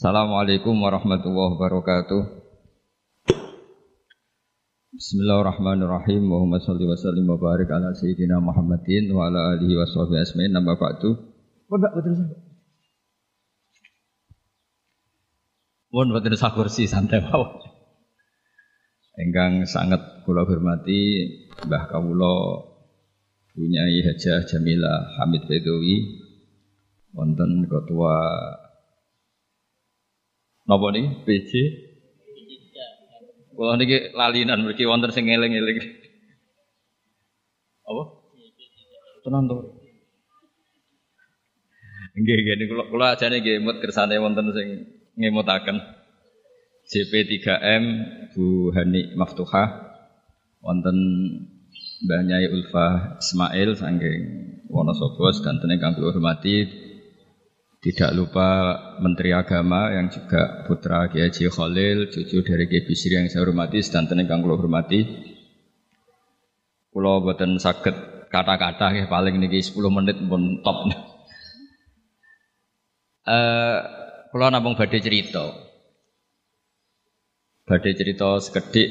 Assalamualaikum warahmatullahi wabarakatuh. Bismillahirrahmanirrahim. Muhammad sholli wa sallim wa barik ala sayyidina Muhammadin wa ala alihi wa sahbihi asma'in. Nama ba'du. Mbak betul. Pun betul sak kursi santai mawon. Enggang sangat kula hormati Mbah Kawula Bunyai Hajah Jamila Hamid Bedowi wonten ketua Napa niki? PJ? Kula niki lalinan mriki wonten sing eling-eling. Apa? Tenan to. Nggih nggih niku kula kula ajane nggih emut kersane wonten sing ngemutaken. JP3M Bu Hani Maftuhah wonten Mbah Nyai Ulfa Ismail saking Wonosobo dan teneng kang hormati tidak lupa Menteri Agama yang juga putra Kiai Haji Khalil, cucu dari Kiai Bisri yang saya hormati, dan kang kula hormati. Kula boten saged kata-kata ya paling niki 10 menit pun top. Eh uh, kula namung badhe cerita. Badhe cerita sekedik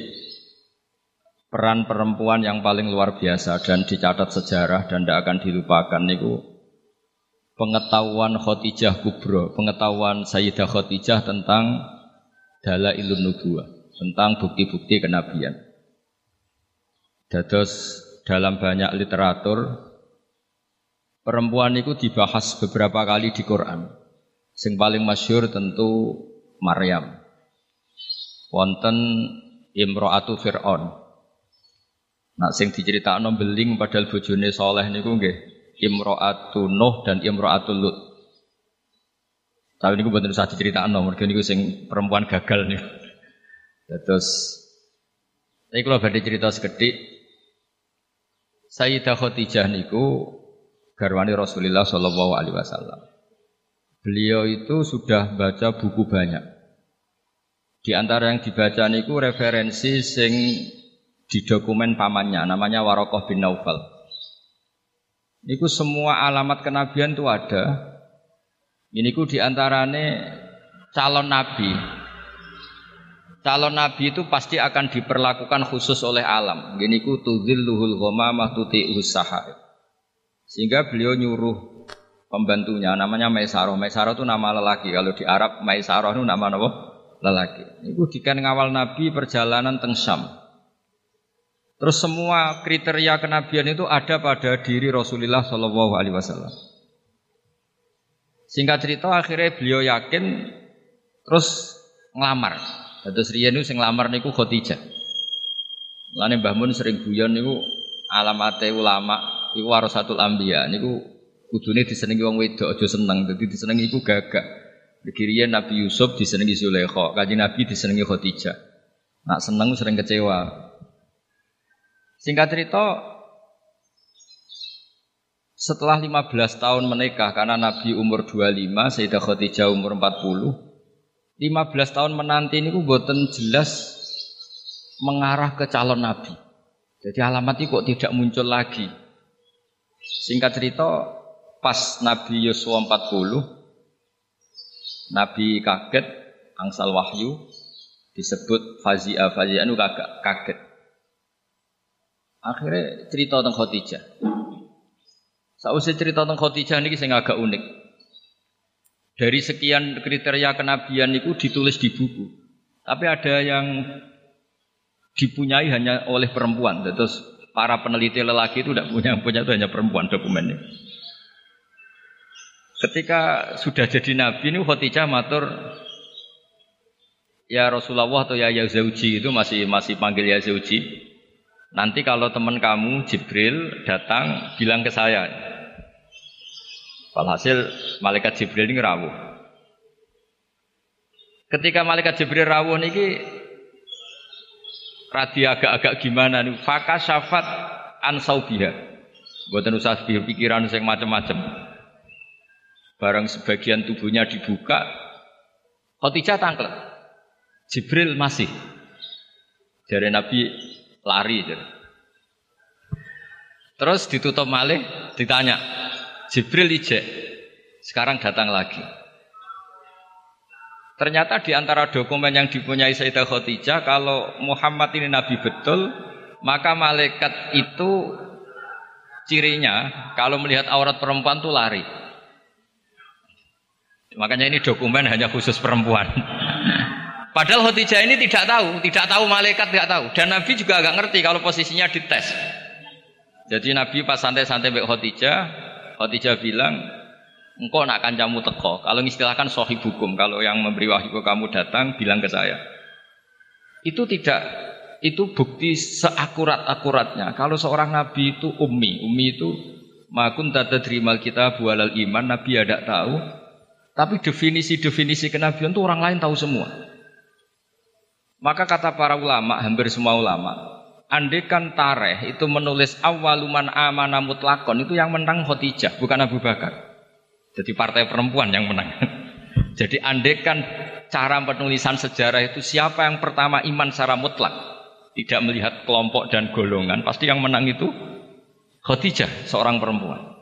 peran perempuan yang paling luar biasa dan dicatat sejarah dan tidak akan dilupakan niku pengetahuan Khadijah Kubro, pengetahuan Sayyidah Khadijah tentang dala ilun nubuah, tentang bukti-bukti kenabian. Dados dalam banyak literatur perempuan itu dibahas beberapa kali di Quran. Sing paling masyur tentu Maryam. Wonten Imro'atu Fir'aun. Nah sing diceritakno beling padahal bojone soleh niku nggih Imro'atu Nuh dan Imro'atu Lut. Tapi ini gue bener usah nomor, ini gue sing perempuan gagal nih. Terus, ini kalau berarti cerita sekedik, Sayyidah Khadijah niku garwani Rasulullah Shallallahu Alaihi Wasallam. Beliau itu sudah baca buku banyak. Di antara yang dibaca niku referensi sing di dokumen pamannya, namanya Warokoh bin Naufal. Niku semua alamat kenabian itu ada. Ini ku diantarane calon nabi. Calon nabi itu pasti akan diperlakukan khusus oleh alam. Gini ku luhul ghamamah tuti usaha. Sehingga beliau nyuruh pembantunya namanya Maisaroh. Maisaroh itu nama lelaki. Kalau di Arab Maisaroh itu nama apa? Lelaki. Niku dikan ngawal nabi perjalanan teng Syam. Terus semua kriteria kenabian itu ada pada diri Rasulullah Shallallahu Alaihi Wasallam. Singkat cerita akhirnya beliau yakin terus ngelamar. Terus Rian itu ngelamar niku Khadijah. Lane Mbah Mun sering guyon niku alamate ulama iku warasatul anbiya niku kudune disenengi wong wedok aja seneng dadi disenengi iku gagak. Dikirian Nabi Yusuf disenengi Zulaikha, Kanjeng Nabi disenengi Khadijah. Nak seneng sering kecewa. Singkat cerita, setelah 15 tahun menikah karena Nabi umur 25, Sayyidah Khadijah umur 40, 15 tahun menanti ini buatan jelas mengarah ke calon Nabi. Jadi alamat itu kok tidak muncul lagi. Singkat cerita, pas Nabi Yosua 40, Nabi kaget, angsal wahyu, disebut fazia, fazia itu kaget. Akhirnya cerita tentang Khadijah. Sausai cerita tentang Khadijah ini saya agak unik. Dari sekian kriteria kenabian itu ditulis di buku. Tapi ada yang dipunyai hanya oleh perempuan. Terus para peneliti lelaki itu tidak punya, punya itu hanya perempuan dokumennya. Ketika sudah jadi nabi ini Khadijah matur ya Rasulullah atau ya Yazauji itu masih masih panggil ya Yazauji. Nanti kalau teman kamu Jibril datang bilang ke saya. Walhasil malaikat Jibril ini rawuh. Ketika malaikat Jibril rawuh niki radi agak-agak gimana nih? Faka syafat ansaubiha. Buatan usah pikiran yang macam-macam. Barang sebagian tubuhnya dibuka, Khadijah tangklet. Jibril masih. Dari Nabi lari jadi. Terus ditutup malih, ditanya, Jibril ijek, sekarang datang lagi. Ternyata di antara dokumen yang dipunyai Sayyidah Khadijah kalau Muhammad ini nabi betul, maka malaikat itu cirinya kalau melihat aurat perempuan tuh lari. Makanya ini dokumen hanya khusus perempuan. Padahal Khadijah ini tidak tahu, tidak tahu malaikat tidak tahu dan Nabi juga agak ngerti kalau posisinya dites. Jadi Nabi pas santai-santai Mbak Khadijah, Khadijah bilang, engkau nak kancamu teko. Kalau istilahkan sohib hukum, kalau yang memberi wahyu kamu datang, bilang ke saya. Itu tidak, itu bukti seakurat-akuratnya. Kalau seorang nabi itu ummi, ummi itu makun tata terimal kita bualal iman, nabi ada tahu. Tapi definisi-definisi kenabian itu orang lain tahu semua. Maka kata para ulama, hampir semua ulama, andekan tareh itu menulis awaluman amana mutlakon itu yang menang Khadijah, bukan Abu Bakar. Jadi partai perempuan yang menang. Jadi andekan cara penulisan sejarah itu siapa yang pertama iman secara mutlak, tidak melihat kelompok dan golongan, pasti yang menang itu Khadijah, seorang perempuan.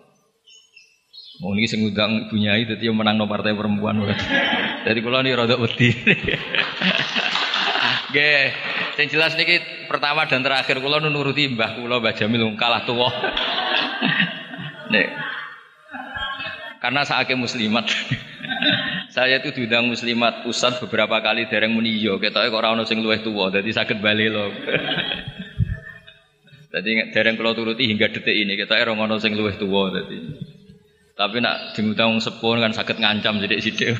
Mau ini sing ngundang ibunya itu dia menang no partai perempuan. Jadi kalau ini rada wedi. Oke, yang jelas niki pertama dan terakhir kula nuruti mbah kula Mbah Jamil kalah tuwa. Nih, karena saya muslimat. saya itu diundang muslimat pusat beberapa kali dereng muni yo, ketoke kok ora ono sing luwih tuwa, dadi saged bali lho. Dadi dereng kula turuti hingga detik ini ketoke ora ono sing luwih tuwa dadi. Tapi nak diundang sepuh kan saged ngancam sithik-sithik.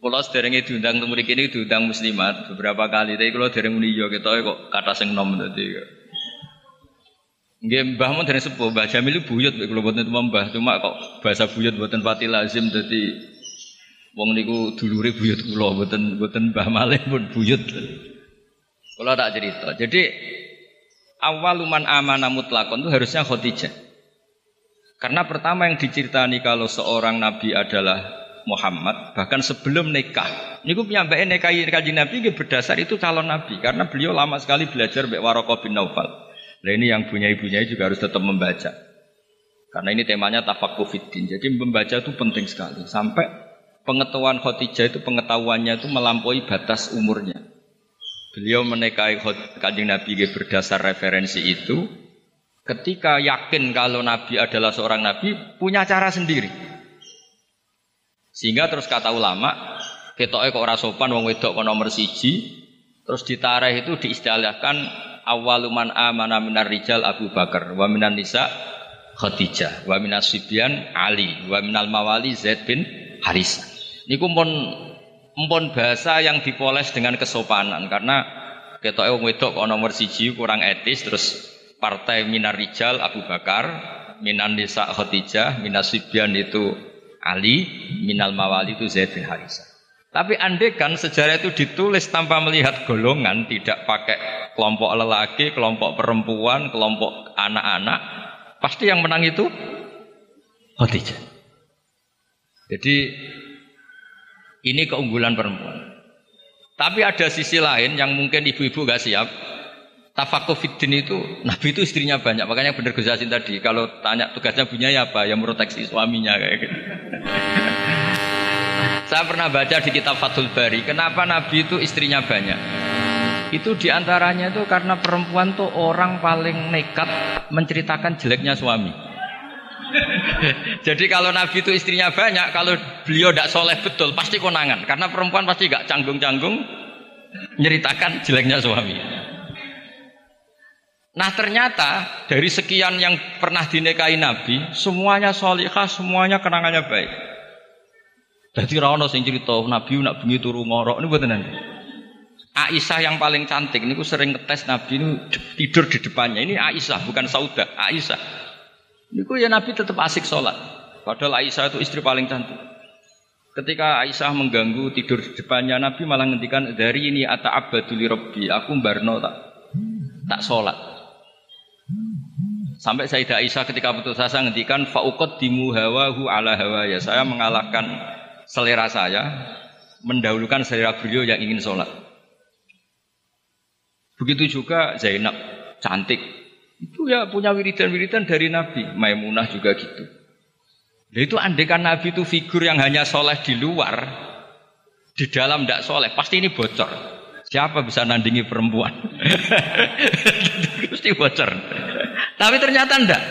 Kalau sederenge diundang temui kini diundang muslimat beberapa kali, tapi kalau dereng muni yo ketoke kok kata sing nom dadi. Nggih mbah mun dari sepuh, Mbah Jamil buyut kalau boten mbah, cuma kok bahasa buyut boten pati lazim dadi wong niku dulure buyut kula boten boten Mbah Malih pun buyut. Kula tak cerita. Jadi awal luman amana mutlakon itu harusnya Khadijah. Karena pertama yang diceritani kalau seorang nabi adalah Muhammad, bahkan sebelum nikah. Niku piyambake nikahi kanjeng Nabi berdasar itu calon nabi karena beliau lama sekali belajar mbek Waraqah bin Naufal. Nah ini yang punya ibunya juga harus tetap membaca. Karena ini temanya tafakuh fiddin. Jadi membaca itu penting sekali. Sampai pengetahuan Khadijah itu pengetahuannya itu melampaui batas umurnya. Beliau menikahi kanjeng Nabi berdasar referensi itu. Ketika yakin kalau Nabi adalah seorang Nabi, punya cara sendiri. Sehingga terus kata ulama, ketoknya kok rasopan, wong wedok kok nomor siji, terus ditareh itu diistilahkan awaluman amana minar rijal Abu Bakar wa minan nisa Khadijah wa minas sibyan Ali wa minal mawali Zaid bin Harisa. Niku pun empun bahasa yang dipoles dengan kesopanan karena ketoke wong wedok kok nomor siji kurang etis terus partai minar rijal Abu Bakar, minan nisa Khadijah, minas sibyan itu Ali, minal mawali itu Zaid bin Harisa. Tapi andekan sejarah itu ditulis tanpa melihat golongan, tidak pakai kelompok lelaki, kelompok perempuan, kelompok anak-anak, pasti yang menang itu Khadijah. Jadi ini keunggulan perempuan. Tapi ada sisi lain yang mungkin ibu-ibu gak siap. Tafakuh fiddin itu, Nabi itu istrinya banyak. Makanya benar Gus tadi, kalau tanya tugasnya punya ya apa? Yang proteksi suaminya kayak gitu. Saya pernah baca di kitab Fathul Bari, kenapa Nabi itu istrinya banyak? Itu di antaranya itu karena perempuan tuh orang paling nekat menceritakan jeleknya suami. Jadi kalau Nabi itu istrinya banyak, kalau beliau tidak soleh betul, pasti konangan. Karena perempuan pasti gak canggung-canggung menceritakan jeleknya suami. Nah ternyata dari sekian yang pernah dinikahi Nabi, semuanya solihah, semuanya kenangannya baik. Jadi ra ono sing cerita Nabi nak bengi turu ngorok niku mboten nanti. Aisyah yang paling cantik niku sering ngetes Nabi ini tidur di depannya. Ini Aisyah bukan Sauda, Aisyah. Niku ya Nabi tetap asik sholat. Padahal Aisyah itu istri paling cantik. Ketika Aisyah mengganggu tidur di depannya Nabi malah ngendikan dari ini ata abaduli robbi aku barno tak tak sholat. Sampai Sayyidah Aisyah ketika putus asa ngendikan faukot dimu hawahu ala hawa ya saya mengalahkan selera saya mendahulukan selera beliau yang ingin sholat. Begitu juga Zainab, cantik. Itu ya punya wiridan-wiridan dari Nabi. Maimunah juga gitu. Nah, itu andekan Nabi itu figur yang hanya soleh di luar, di dalam tidak soleh, pasti ini bocor. Siapa bisa nandingi perempuan? Pasti bocor. Tapi ternyata enggak.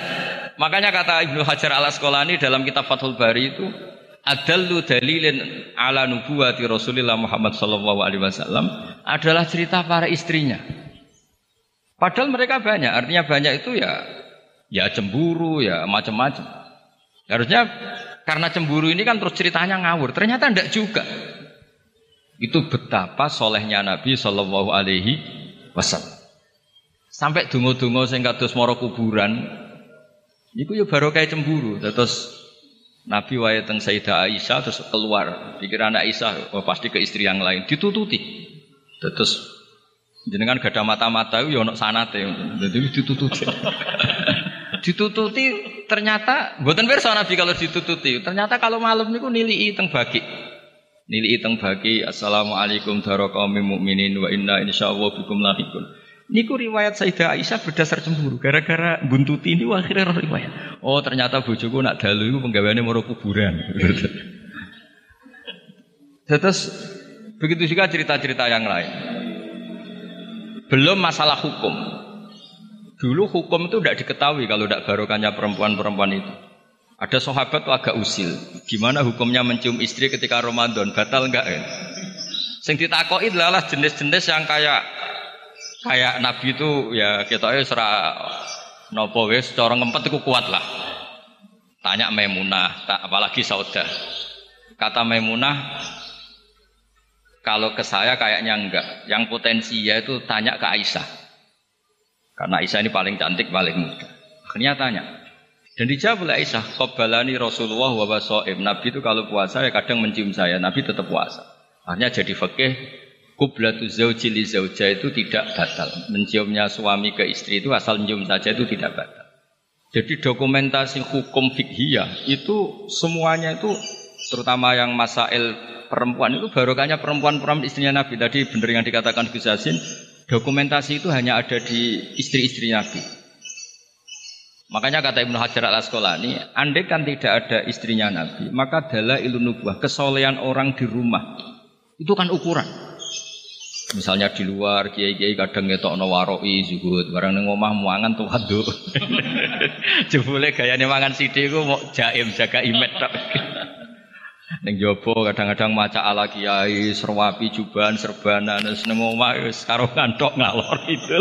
Makanya kata Ibnu Hajar al Asqalani dalam kitab Fathul Bari itu adallu dalilin ala nubuwati Rasulullah Muhammad sallallahu alaihi wasallam adalah cerita para istrinya. Padahal mereka banyak, artinya banyak itu ya ya cemburu, ya macam-macam. Harusnya karena cemburu ini kan terus ceritanya ngawur. Ternyata enggak juga. Itu betapa solehnya Nabi Shallallahu Alaihi Wasallam. Sampai dungo-dungo sing kados moro kuburan, Iku ya baru kayak cemburu. Terus Nabi wae teng Sayyidah Aisyah terus keluar. Pikir anak Aisyah, oh pasti ke istri yang lain. Ditututi. Terus jenengan gak ada mata-mata yo ono sanate. Jadi ditututi. ditututi ternyata buatan pirsa Nabi kalau ditututi. Ternyata kalau malam niku nilii teng bagi. Nilii teng bagi. Assalamualaikum warahmatullahi mukminin wa inna insyaallah bikum lahiqun. Niku riwayat Sayyidah Aisyah berdasar cemburu. Gara-gara buntuti ini akhirnya roh riwayat. Oh ternyata bojoku nak dalu itu penggawaannya mau kuburan. Terus begitu juga cerita-cerita yang lain. Belum masalah hukum. Dulu hukum itu tidak diketahui kalau tidak barokahnya perempuan-perempuan itu. Ada sahabat tuh agak usil. Gimana hukumnya mencium istri ketika Ramadan? Batal enggak ya? Sing ditakoi adalah jenis-jenis yang kayak kayak Nabi itu ya kita ya serah nopo wes cara itu kuat lah. Tanya Maimunah, tak apalagi Saudah. Kata Maimunah, kalau ke saya kayaknya enggak. Yang potensi ya itu tanya ke Aisyah. Karena Aisyah ini paling cantik, paling muda. Akhirnya tanya. Dan dijawab oleh Aisyah, Qabalani Rasulullah wa Nabi itu kalau puasa ya kadang mencium saya, Nabi tetap puasa. Akhirnya jadi fakih Kublatu zauji li zauja itu tidak batal. Menciumnya suami ke istri itu asal mencium saja itu tidak batal. Jadi dokumentasi hukum fikhiyah itu semuanya itu terutama yang masail perempuan itu barokahnya perempuan-perempuan istrinya Nabi. Tadi benar yang dikatakan Gus Yasin, dokumentasi itu hanya ada di istri-istri Nabi. Makanya kata Ibnu Hajar al Asqalani, andai kan tidak ada istrinya Nabi, maka adalah ilmu nubuah, kesolehan orang di rumah. Itu kan ukuran. Misalnya di luar kiai-kiai kadang ngetok no waroi zuhud, barang neng omah muangan tuh hadu. Jebule gayane mangan sithik iku mau jaim jaga imet tok. Neng jopo kadang-kadang maca ala kiai, serwapi juban, serbanan, terus neng omah wis karo ngantok ngalor itu.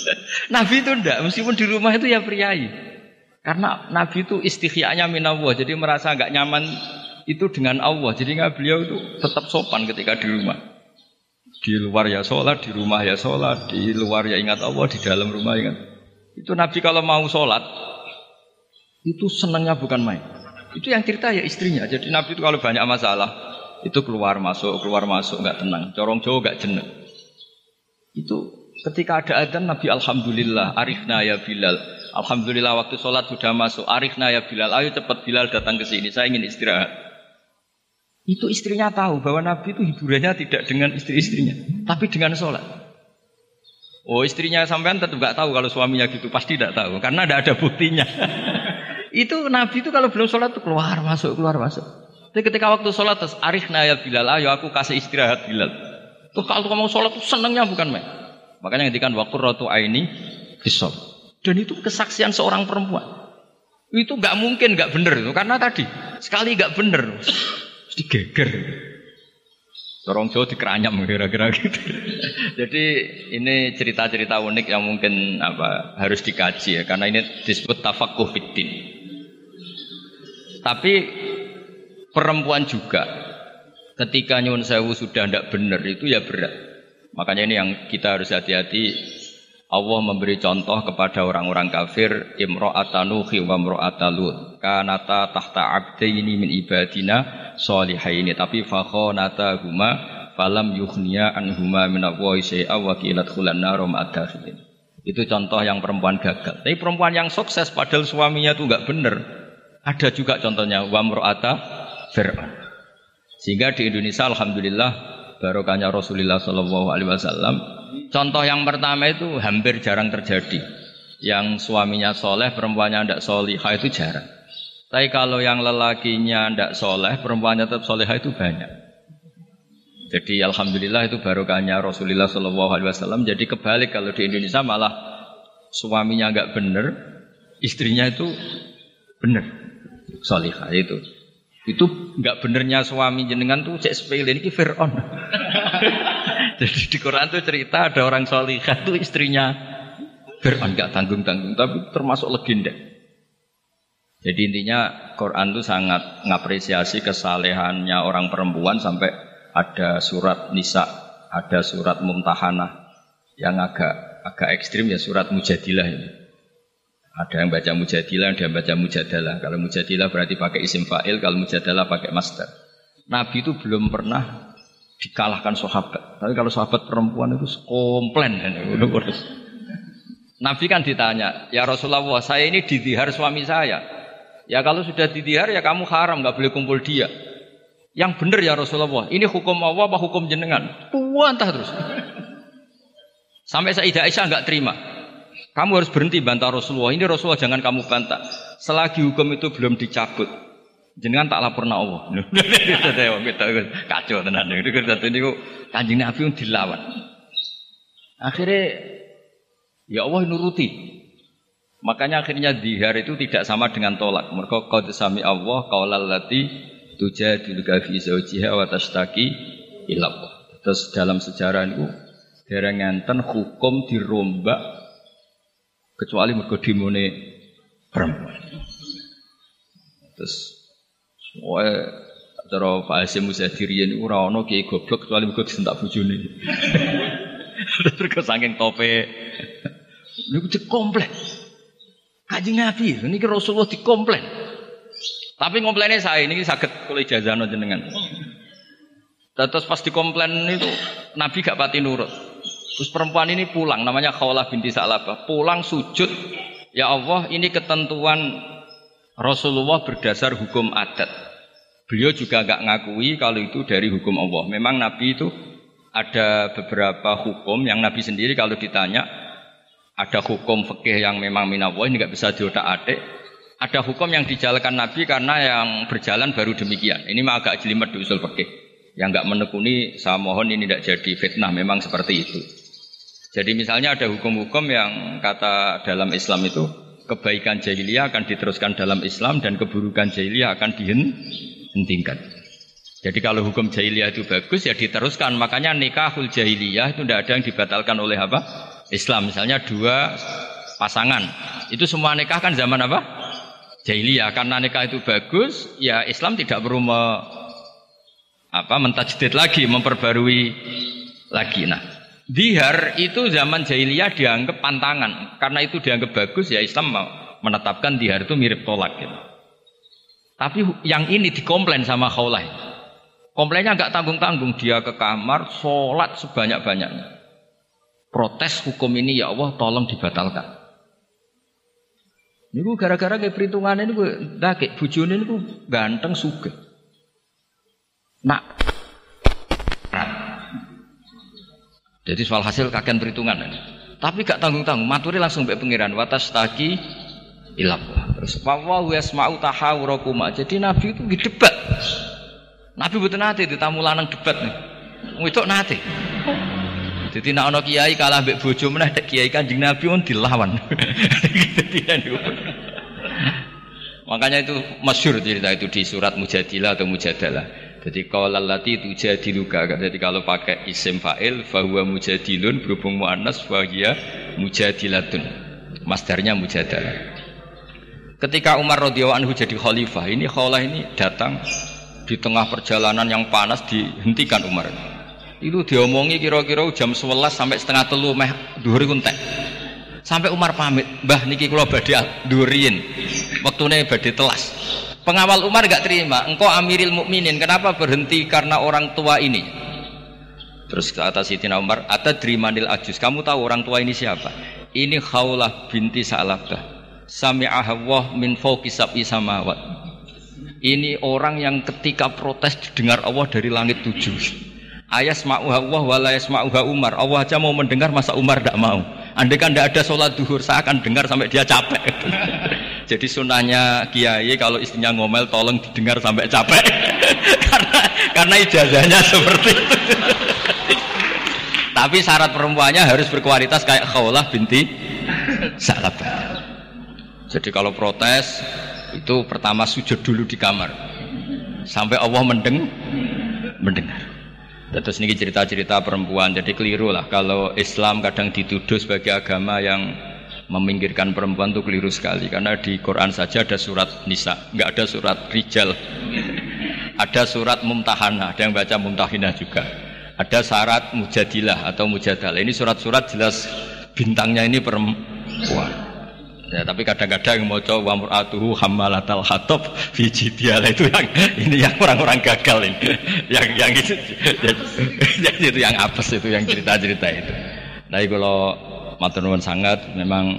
Nabi itu ndak, meskipun di rumah itu ya priai. Karena Nabi itu istihyanya minallah, jadi merasa nggak nyaman itu dengan Allah. Jadi nggak beliau itu tetap sopan ketika di rumah. Di luar ya sholat, di rumah ya sholat, di luar ya ingat Allah, di dalam rumah ingat. Itu Nabi kalau mau sholat, itu senangnya bukan main. Itu yang cerita ya istrinya. Jadi Nabi itu kalau banyak masalah, itu keluar masuk, keluar masuk, nggak tenang. Corong jauh nggak jenuh. Itu ketika ada adzan Nabi Alhamdulillah, arifna ya Bilal. Alhamdulillah waktu sholat sudah masuk, arifna ya Bilal. Ayo cepat Bilal datang ke sini, saya ingin istirahat. Itu istrinya tahu bahwa Nabi itu hiburannya tidak dengan istri-istrinya, tapi dengan sholat. Oh istrinya sampean tetap nggak tahu kalau suaminya gitu, pasti tidak tahu karena tidak ada buktinya. itu Nabi itu kalau belum sholat tuh keluar masuk keluar masuk. Tapi ketika waktu sholat terus arif ya Bilal, ayo aku kasih istirahat Bilal. Tuh kalau kamu sholat tuh senangnya bukan main. Makanya ngedikan waktu rotu aini bisop. Dan itu kesaksian seorang perempuan. Itu nggak mungkin nggak bener itu karena tadi sekali nggak bener Mesti geger. Dorong Jawa dikeranyam kira-kira gitu. Jadi ini cerita-cerita unik yang mungkin apa harus dikaji ya karena ini disebut tafakuh fitin. Tapi perempuan juga ketika nyun sewu sudah tidak benar itu ya berat. Makanya ini yang kita harus hati-hati Allah memberi contoh kepada orang-orang kafir imra'ata nuhi wa imra'ata lut. Kanata tahta abdaini min ibadina solihaini. Tapi fakhonata huma falam yukhniya anhuma min Allah syai'a wa qilat khulan narum itu contoh yang perempuan gagal. Tapi perempuan yang sukses padahal suaminya itu enggak benar ada juga contohnya wa imra'ata fir'aun. Sehingga di Indonesia alhamdulillah barokahnya Rasulullah Shallallahu alaihi wasallam Contoh yang pertama itu hampir jarang terjadi. Yang suaminya soleh, perempuannya tidak solihah itu jarang. Tapi kalau yang lelakinya tidak soleh, perempuannya tetap soleha itu banyak. Jadi alhamdulillah itu barokahnya Rasulullah Shallallahu Alaihi Wasallam. Jadi kebalik kalau di Indonesia malah suaminya nggak bener, istrinya itu bener, solihah itu. Itu nggak benernya suami jenengan tuh cek sepele ini Fir'aun. Jadi di Quran tuh cerita ada orang solihah tuh istrinya Fir'aun nggak tanggung tanggung, tapi termasuk legenda. Jadi intinya Quran itu sangat ngapresiasi kesalehannya orang perempuan sampai ada surat Nisa, ada surat Mumtahanah yang agak agak ekstrim ya surat Mujadilah ini. Ada yang baca Mujadilah, ada yang baca Mujadalah. Kalau Mujadilah berarti pakai isim fa'il, kalau Mujadalah pakai master. Nabi itu belum pernah dikalahkan sahabat. Tapi kalau sahabat perempuan itu komplain. Nabi kan ditanya, ya Rasulullah, saya ini didihar suami saya. Ya kalau sudah didihar ya kamu haram, nggak boleh kumpul dia. Yang benar ya Rasulullah, ini hukum Allah apa hukum jenengan? Puantah terus. Sampai Sayyidah Aisyah nggak terima. Kamu harus berhenti bantah Rasulullah. Ini Rasulullah jangan kamu bantah. Selagi hukum itu belum dicabut, jenengan tak lapor na Allah. Kacau tenan. Ini kanjeng Nabi dilawan. Akhirnya ya Allah nuruti. Makanya akhirnya dihar itu tidak sama dengan tolak. Mereka kau sami Allah qaulal lati tujadiluka fi zawjiha wa tashtaki ila Terus dalam sejarah itu dereng ngenten hukum dirombak kecuali mergo demone perempuan. Terus wae cara Pak Hasim Muzadirian iku ora ana kiai goblok kecuali mergo disentak bojone. Terus saking tope niku dikomplain. Kanjeng Nabi, ini Rasulullah dikomplain. Tapi komplainnya saya ini sakit kalau ijazah jenengan. Terus pas dikomplain itu Nabi gak pati nurut. Terus perempuan ini pulang, namanya Khawlah binti Sa'labah. Pulang sujud, ya Allah ini ketentuan Rasulullah berdasar hukum adat. Beliau juga nggak ngakui kalau itu dari hukum Allah. Memang Nabi itu ada beberapa hukum yang Nabi sendiri kalau ditanya ada hukum fikih yang memang minawah ini nggak bisa diotak adik. Ada hukum yang dijalankan Nabi karena yang berjalan baru demikian. Ini mah agak jelimet di usul fikih. Yang nggak menekuni, saya mohon ini tidak jadi fitnah. Memang seperti itu. Jadi misalnya ada hukum-hukum yang kata dalam Islam itu kebaikan jahiliyah akan diteruskan dalam Islam dan keburukan jahiliyah akan dihentikan. Jadi kalau hukum jahiliyah itu bagus ya diteruskan. Makanya nikahul jahiliyah itu tidak ada yang dibatalkan oleh apa? Islam. Misalnya dua pasangan. Itu semua nikah kan zaman apa? Jahiliyah. Karena nikah itu bagus, ya Islam tidak perlu apa mentajdid lagi, memperbarui lagi. Nah, Dihar itu zaman jahiliyah dianggap pantangan. Karena itu dianggap bagus ya Islam menetapkan dihar itu mirip tolak gitu. Tapi yang ini dikomplain sama Khawlah. Komplainnya nggak tanggung-tanggung. Dia ke kamar, sholat sebanyak-banyaknya. Protes hukum ini ya Allah tolong dibatalkan. Ini gara-gara kayak perhitungan ini gue dakik bujune gue ganteng suge. Nak Jadi soal hasil kakean perhitungan. Tapi gak tanggung-tanggung, maturi langsung mbek pengiran watas taki ilap. Terus wa yasma'u tahawurakuma. Jadi Nabi itu debat. Nabi betul nanti di tamu lanang debat nih. Itu nanti. Jadi nak ono kiai kalah mbek bojo meneh kiai Kanjeng Nabi pun dilawan. Makanya itu masyur cerita itu di surat Mujadilah atau Mujadalah. Jadi kalau lati itu jadi kalau pakai isim fa'il bahwa mujadilun berhubung muannas bahwa mujadilatun. Masdarnya mujadalah. Ketika Umar radhiyallahu anhu jadi khalifah, ini khalah ini datang di tengah perjalanan yang panas dihentikan Umar. Itu diomongi kira-kira jam 11 sampai setengah telu meh dhuwur kuntek. Sampai Umar pamit, "Mbah niki kula badhe dhuwurin." Wektune badhe telas. Pengawal Umar gak terima. Engkau Amiril Mukminin, kenapa berhenti karena orang tua ini? Terus ke atas Sayyidina Umar, ada drimanil ajus. Kamu tahu orang tua ini siapa? Ini Khawlah binti Sa'labah. Sami'ahawah min fawqi sab'i samawat. Ini orang yang ketika protes didengar Allah dari langit tujuh. Ayas ma'uha Allah wa yasma'uha Umar. Allah aja mau mendengar masa Umar tidak mau. Andai kan tidak ada sholat duhur, saya akan dengar sampai dia capek. Jadi sunahnya kiai kalau istrinya ngomel tolong didengar sampai capek. karena karena ijazahnya seperti itu. Tapi syarat perempuannya harus berkualitas kayak Khawlah binti Sa'labah. Jadi kalau protes itu pertama sujud dulu di kamar sampai Allah mendeng mendengar. Terus ini cerita-cerita perempuan, jadi keliru lah kalau Islam kadang dituduh sebagai agama yang meminggirkan perempuan itu keliru sekali karena di Quran saja ada surat Nisa, nggak ada surat Rijal, ada surat Mumtahana, ada yang baca Mumtahinah juga, ada syarat Mujadilah atau Mujadalah. Ini surat-surat jelas bintangnya ini perempuan. Ya, tapi kadang-kadang yang mau coba muratuhu hamalatal hatab fijidial itu yang ini yang orang-orang gagal ini. yang yang itu yang itu yang apes itu yang cerita-cerita itu. Nah, kalau matur sangat. Memang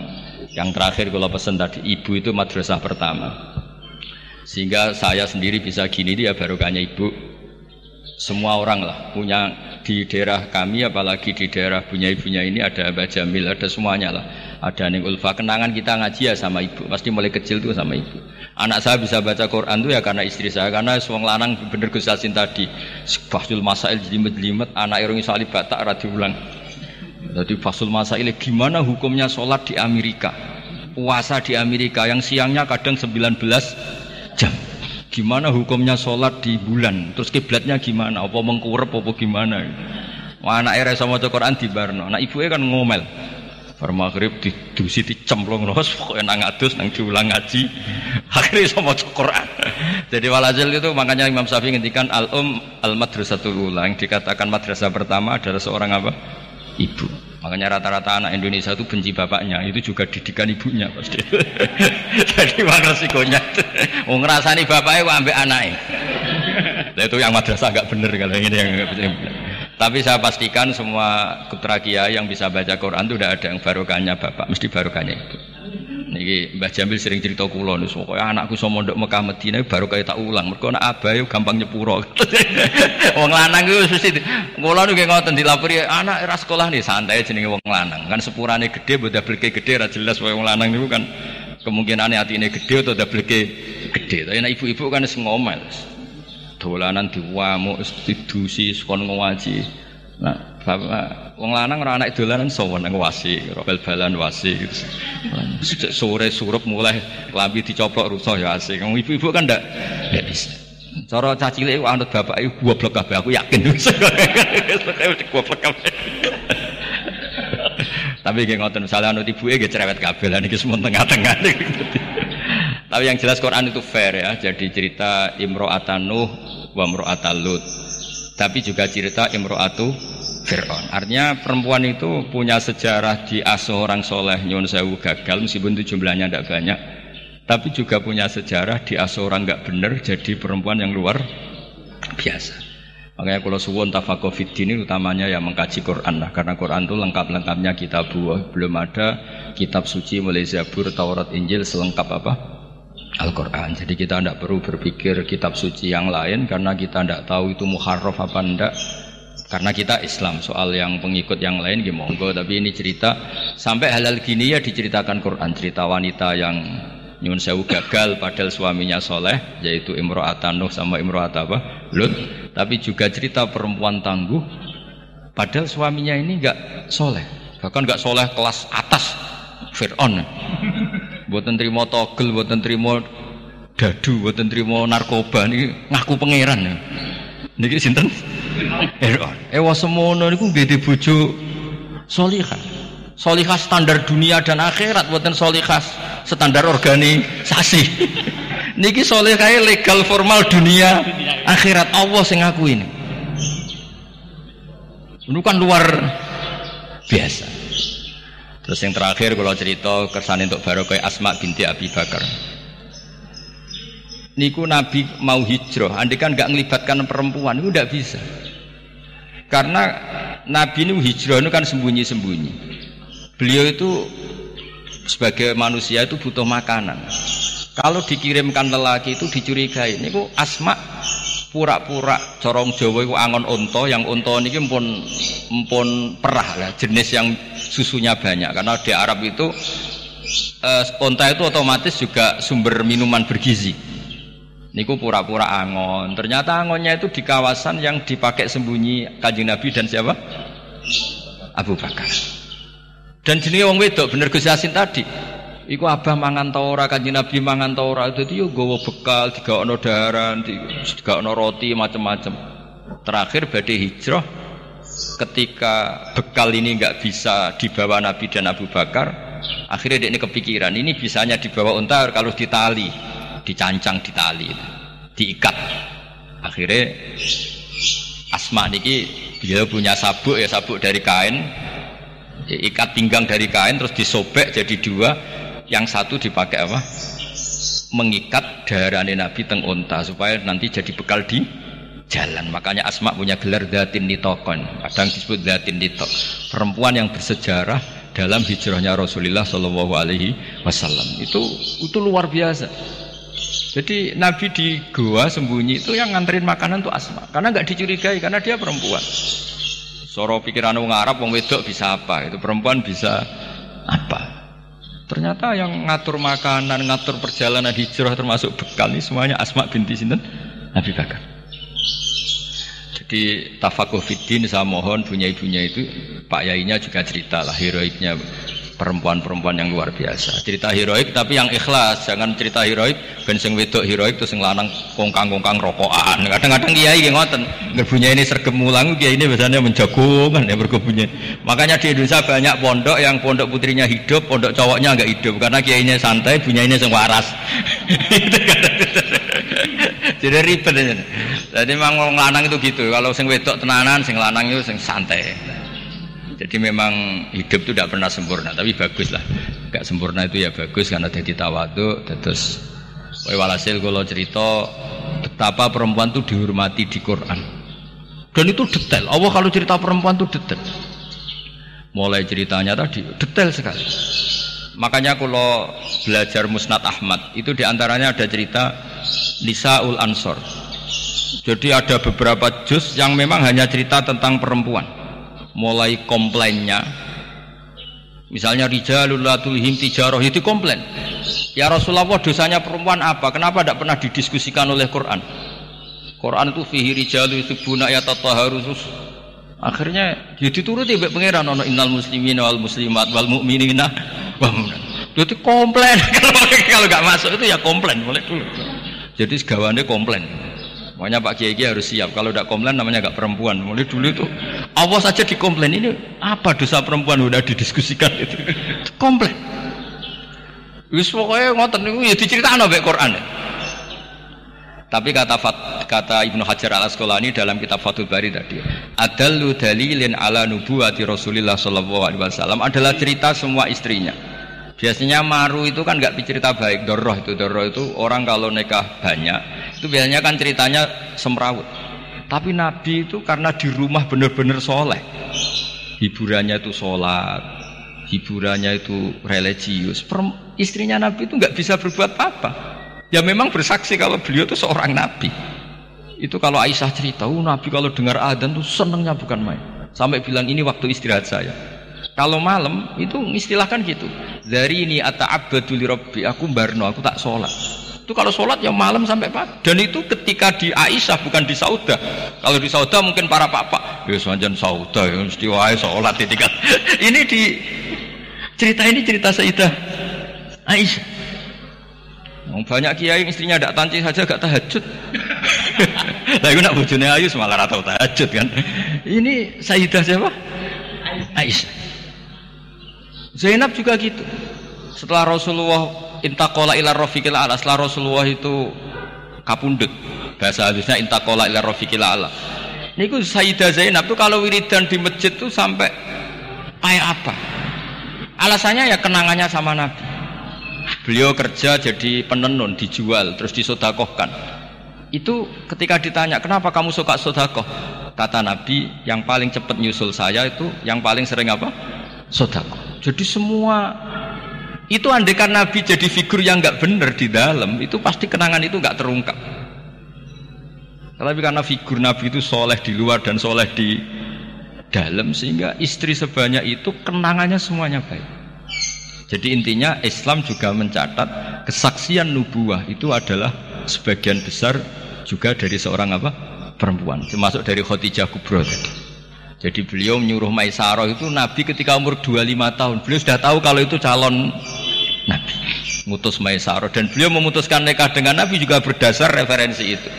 yang terakhir kalau pesan tadi ibu itu madrasah pertama. Sehingga saya sendiri bisa gini dia barokahnya ibu. Semua orang lah punya di daerah kami apalagi di daerah punya ibunya ini ada Mbak Jamil, ada semuanya lah. Ada nih ulfa. Kenangan kita ngaji ya sama ibu. Pasti mulai kecil tuh sama ibu. Anak saya bisa baca Quran tuh ya karena istri saya. Karena suang lanang bener Gus Yasin tadi. Fasul masail jelimet-jelimet. Anak irungi salib batak radi ulang jadi fasul masail gimana hukumnya sholat di Amerika puasa di Amerika yang siangnya kadang 19 jam gimana hukumnya sholat di bulan terus kiblatnya gimana apa mengkurep apa gimana Wah, anak era sama Quran di Barno. Nah ibunya kan ngomel. Bar maghrib didusi dicemplung terus pokoknya nang adus nang diulang ngaji. Akhirnya sama Quran. Jadi walhasil itu makanya Imam Syafi'i ngendikan al um al madrasatul ula yang dikatakan madrasah pertama adalah seorang apa? Ibu. Makanya rata-rata anak Indonesia itu benci bapaknya, itu juga didikan ibunya pasti. Jadi mana resikonya. Mau ngerasani bapaknya ambek anaknya. Nah, itu yang madrasah agak bener kalau ini yang enggak bener. Tapi saya pastikan semua putra yang bisa baca Quran itu tidak ada yang barokahnya bapak, mesti barokahnya itu. Niki Mbah Jamil sering cerita kula nih, pokoknya anakku sama mondok Mekah Medina baru kayak tak ulang. Mereka anak abai gampang nyepuro. wong lanang itu mesti kula niku ngoten dilapori anak era sekolah nih santai jenenge wong lanang. Kan sepurane gede boda bleke gede ra jelas wong lanang niku kan kemungkinan ini gede atau dableke gede. Tapi nah ibu-ibu kan wis ngomel dolanan diwamuk didusi sekon ngaji nah bapak wong lanang ora anak dolanan sowan nang wasi bal-balan wasi gitu. sore surup mulai klambi dicoplok rusuh ya asik wong ibu-ibu kan ndak ndak bisa. Cara caci cilik anut bapak iku goblok kabeh aku yakin. Goblok kabeh. Tapi nggih ngoten misalnya anut ibuke nggih cerewet kabeh lah niki semua tengah-tengah. Tapi yang jelas Quran itu fair ya. Jadi cerita Imro'atan Nuh wa imro'atan Lut. Tapi juga cerita Imro'atu Fir'aun. Artinya perempuan itu punya sejarah di asuh orang soleh nyun sewu gagal meskipun itu jumlahnya tidak banyak. Tapi juga punya sejarah di asuh orang nggak benar jadi perempuan yang luar biasa. Makanya kalau suwon tafakoh ini utamanya ya mengkaji Quran lah. Karena Quran itu lengkap-lengkapnya kitab buah. Belum ada kitab suci mulai Zabur, Taurat, Injil selengkap apa? Al-Quran. Jadi kita tidak perlu berpikir kitab suci yang lain karena kita tidak tahu itu muharraf apa enggak. Karena kita Islam soal yang pengikut yang lain gimana monggo. Tapi ini cerita sampai halal gini ya diceritakan Quran. Cerita wanita yang nyun sewu gagal padahal suaminya soleh yaitu Imro'atan Nuh sama Imro'at apa? Lut. Tapi juga cerita perempuan tangguh padahal suaminya ini enggak soleh. Bahkan enggak soleh kelas atas Fir'aun. Buatan terima togel buatan terima dadu buatan terima narkoba ini ngaku pangeran. ya niki sinten? Fir'aun eh wasemono niku beda bojo solihah. Solihah standar dunia dan akhirat buatan solihah standar organisasi. Niki soleh kayak legal formal dunia akhirat. Allah sing ngaku ini. Ini kan luar biasa. Terus yang terakhir kalau cerita kesan untuk barokah Asma binti Abi Bakar niku Nabi mau hijrah andi kan nggak ngelibatkan perempuan itu tidak bisa karena Nabi ini hijrah itu kan sembunyi-sembunyi beliau itu sebagai manusia itu butuh makanan. Kalau dikirimkan lelaki itu dicurigai. Ini ku asma pura-pura corong Jawa itu angon onto yang onto ini pun pun perah lah jenis yang susunya banyak karena di Arab itu uh, onta itu otomatis juga sumber minuman bergizi. Niku pura-pura angon. Ternyata angonnya itu di kawasan yang dipakai sembunyi kanjeng Nabi dan siapa? Abu Bakar. Dan jenis wong wedok bener Gus Yasin tadi. Iku abah mangan tora kanjeng Nabi mangan itu yo gowo bekal digaono daharan, digaono roti macam-macam. Terakhir badai hijrah ketika bekal ini nggak bisa dibawa Nabi dan Abu Bakar, akhirnya dia ini kepikiran ini bisanya dibawa unta kalau ditali, dicancang ditali, diikat. Akhirnya Asma niki dia punya sabuk ya sabuk dari kain, ikat pinggang dari kain terus disobek jadi dua, yang satu dipakai apa? Mengikat darahnya Nabi teng unta supaya nanti jadi bekal di jalan. Makanya Asma punya gelar datin nitokon. Kadang disebut datin nitok. Perempuan yang bersejarah dalam hijrahnya Rasulullah Shallallahu Alaihi Wasallam itu itu luar biasa. Jadi Nabi di gua sembunyi itu yang nganterin makanan tuh Asma karena nggak dicurigai karena dia perempuan. Soro pikiran orang Arab, wong wedok bisa apa? Itu perempuan bisa apa? Ternyata yang ngatur makanan, ngatur perjalanan hijrah termasuk bekal ini semuanya Asma binti Sinten Nabi Bakar. Jadi tafakuh fiddin saya mohon punya ibunya itu Pak Yainya juga cerita lah heroiknya perempuan-perempuan yang luar biasa. Cerita heroik tapi yang ikhlas, jangan cerita heroik ben sing wedok heroik terus sing lanang kongkang-kongkang rokokan. Kadang-kadang kiai nggih ngoten. Ngerbunya ini sergem mulang kiai ini biasanya menjagungan ya berkebunya. Makanya di Indonesia banyak pondok yang pondok putrinya hidup, pondok cowoknya enggak hidup karena kiainya santai, punya ini sing waras. Jadi ribet. Jadi memang lanang itu gitu. Kalau sing wedok tenanan, sing lanang itu sing santai. Jadi memang hidup itu tidak pernah sempurna, tapi bagus lah. Gak sempurna itu ya bagus karena jadi tawadu. Terus, walhasil kalau cerita betapa perempuan itu dihormati di Quran. Dan itu detail. Allah kalau cerita perempuan itu detail. Mulai ceritanya tadi detail sekali. Makanya kalau belajar Musnad Ahmad itu di antaranya ada cerita Nisaul Ansor. Jadi ada beberapa juz yang memang hanya cerita tentang perempuan. Mulai komplainnya. Misalnya Rijalul Latulhim Tijaroh itu komplain. Ya Rasulullah dosanya perempuan apa? Kenapa tidak pernah didiskusikan oleh Quran? Quran itu fihi rijalu yusibuna ya tataharusus Akhirnya dia dituruti mbek pangeran ana innal muslimin wal muslimat wal mu'minina wal Itu komplain kalau nggak masuk itu ya komplain boleh dulu. Jadi segawannya komplain. Makanya Pak Kiai harus siap. Kalau tidak komplain namanya nggak perempuan. Mulai dulu itu Allah saja dikomplain ini apa dosa perempuan udah didiskusikan itu. komplain. Wis pokoknya ngoten niku ya diceritakan mbek Quran. Tapi kata kata Ibnu Hajar Al Asqalani dalam kitab Fathul Bari tadi, adallu dalilin ala nubuwati Rasulullah sallallahu alaihi wasallam adalah cerita semua istrinya. Biasanya maru itu kan nggak cerita baik, doroh itu doroh itu orang kalau nikah banyak itu biasanya kan ceritanya semrawut. Tapi Nabi itu karena di rumah benar-benar soleh, hiburannya itu sholat, hiburannya itu religius. Istrinya Nabi itu nggak bisa berbuat apa-apa Ya memang bersaksi kalau beliau itu seorang nabi. Itu kalau Aisyah cerita, oh, Nabi kalau dengar adzan tuh senengnya bukan main. Sampai bilang ini waktu istirahat saya. Kalau malam itu istilahkan gitu. Dari ini ata'abbadu li rabbi, aku barno, aku tak sholat. Itu kalau sholat ya malam sampai pagi. Dan itu ketika di Aisyah bukan di Sauda. Kalau di Sauda mungkin para papa, ya sanjan Sauda, ya mesti wae sholat tingkat. ini di cerita ini cerita Sayyidah Aisyah. Banyak kiai istrinya tidak tanci saja gak tahajud. Lah nak bojone ayu semalah atau tahajud kan. Ini Sayyidah siapa? Aisyah. Zainab juga gitu. Setelah Rasulullah intakola ila rafiqil ala, setelah Rasulullah itu kapundut. Bahasa halusnya intakola ila rafiqil ala. Niku Sayyidah Zainab tuh kalau wiridan di masjid tuh sampai kayak apa? Alasannya ya kenangannya sama Nabi. Beliau kerja jadi penenun, dijual, terus disodakohkan. Itu ketika ditanya, kenapa kamu suka sodakoh? Kata Nabi, yang paling cepat nyusul saya itu yang paling sering apa? Sodakoh. Jadi semua itu andekan Nabi jadi figur yang nggak benar di dalam, itu pasti kenangan itu nggak terungkap. Tapi karena figur Nabi itu soleh di luar dan soleh di dalam, sehingga istri sebanyak itu kenangannya semuanya baik. Jadi intinya Islam juga mencatat kesaksian nubuah itu adalah sebagian besar juga dari seorang apa? perempuan, termasuk dari Khadijah Kubro tadi. Jadi beliau menyuruh Maisarah itu Nabi ketika umur 25 tahun. Beliau sudah tahu kalau itu calon Nabi. Mutus Maisarah dan beliau memutuskan nikah dengan Nabi juga berdasar referensi itu.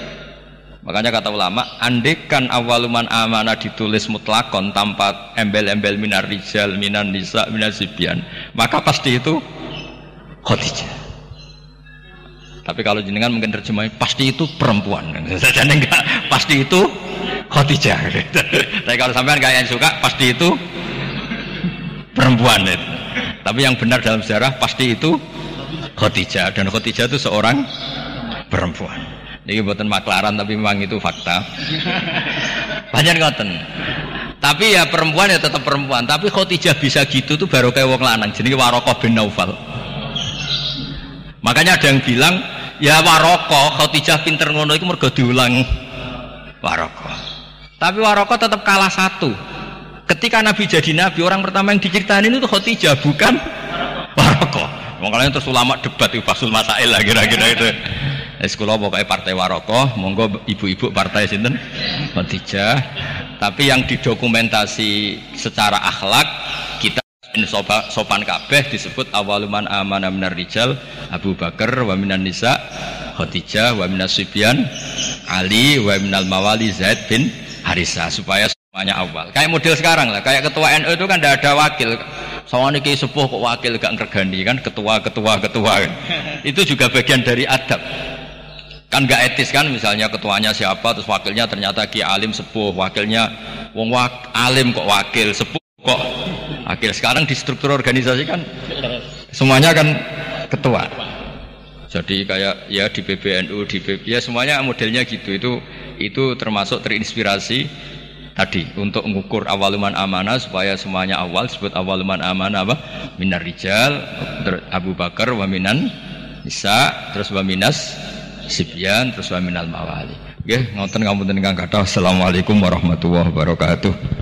Makanya kata ulama, andekan awaluman amanah ditulis mutlakon tanpa embel-embel minar rijal, minan nisa, minar sibyan, maka pasti itu Khadijah. Tapi kalau jenengan mungkin terjemahin pasti itu perempuan. Saja enggak, pasti itu Khadijah. Tapi kalau sampean kayak yang suka pasti itu perempuan itu. Tapi yang benar dalam sejarah pasti itu Khadijah dan Khadijah itu seorang perempuan. Ini buatan maklaran tapi memang itu fakta. Banyak ngoten. Tapi ya perempuan ya tetap perempuan. Tapi Khadijah bisa gitu tuh baru kayak wong lanang. Jadi Warokoh bin Naufal. Makanya ada yang bilang ya Warokoh Khadijah pinter ngono itu mergo diulang Warokoh. Tapi Warokoh tetap kalah satu. Ketika Nabi jadi Nabi, orang pertama yang diceritain itu Khadijah, bukan Warokoh. Makanya terus ulama debat itu pasul masail lah kira-kira itu. Es pokoknya partai Warokoh, monggo ibu-ibu partai sinten Khadijah. Tapi yang didokumentasi secara akhlak kita sopan, kabeh disebut awaluman amanah minar rijal Abu Bakar wa minan nisa Khadijah wa minas Ali wa minal mawali Zaid bin Harisa supaya semuanya awal. Kayak model sekarang lah, kayak ketua NU itu kan tidak ada wakil. Soalnya kayak sepuh kok wakil gak ngergani kan ketua ketua ketua kan. Itu juga bagian dari adab. Kan gak etis kan misalnya ketuanya siapa terus wakilnya ternyata Ki Alim sepuh, wakilnya wong wak, alim kok wakil sepuh kok wakil. Sekarang di struktur organisasi kan semuanya kan ketua. Jadi kayak ya di PBNU, di PB, ya semuanya modelnya gitu. Itu itu termasuk terinspirasi tadi untuk mengukur awaluman amanah supaya semuanya awal disebut awaluman amanah apa? Minar rijal Abu Bakar wa minan nisa terus wa minas sibyan terus wa minal mawali. Nggih ngoten ngapunten ingkang kathah. Assalamualaikum warahmatullahi wabarakatuh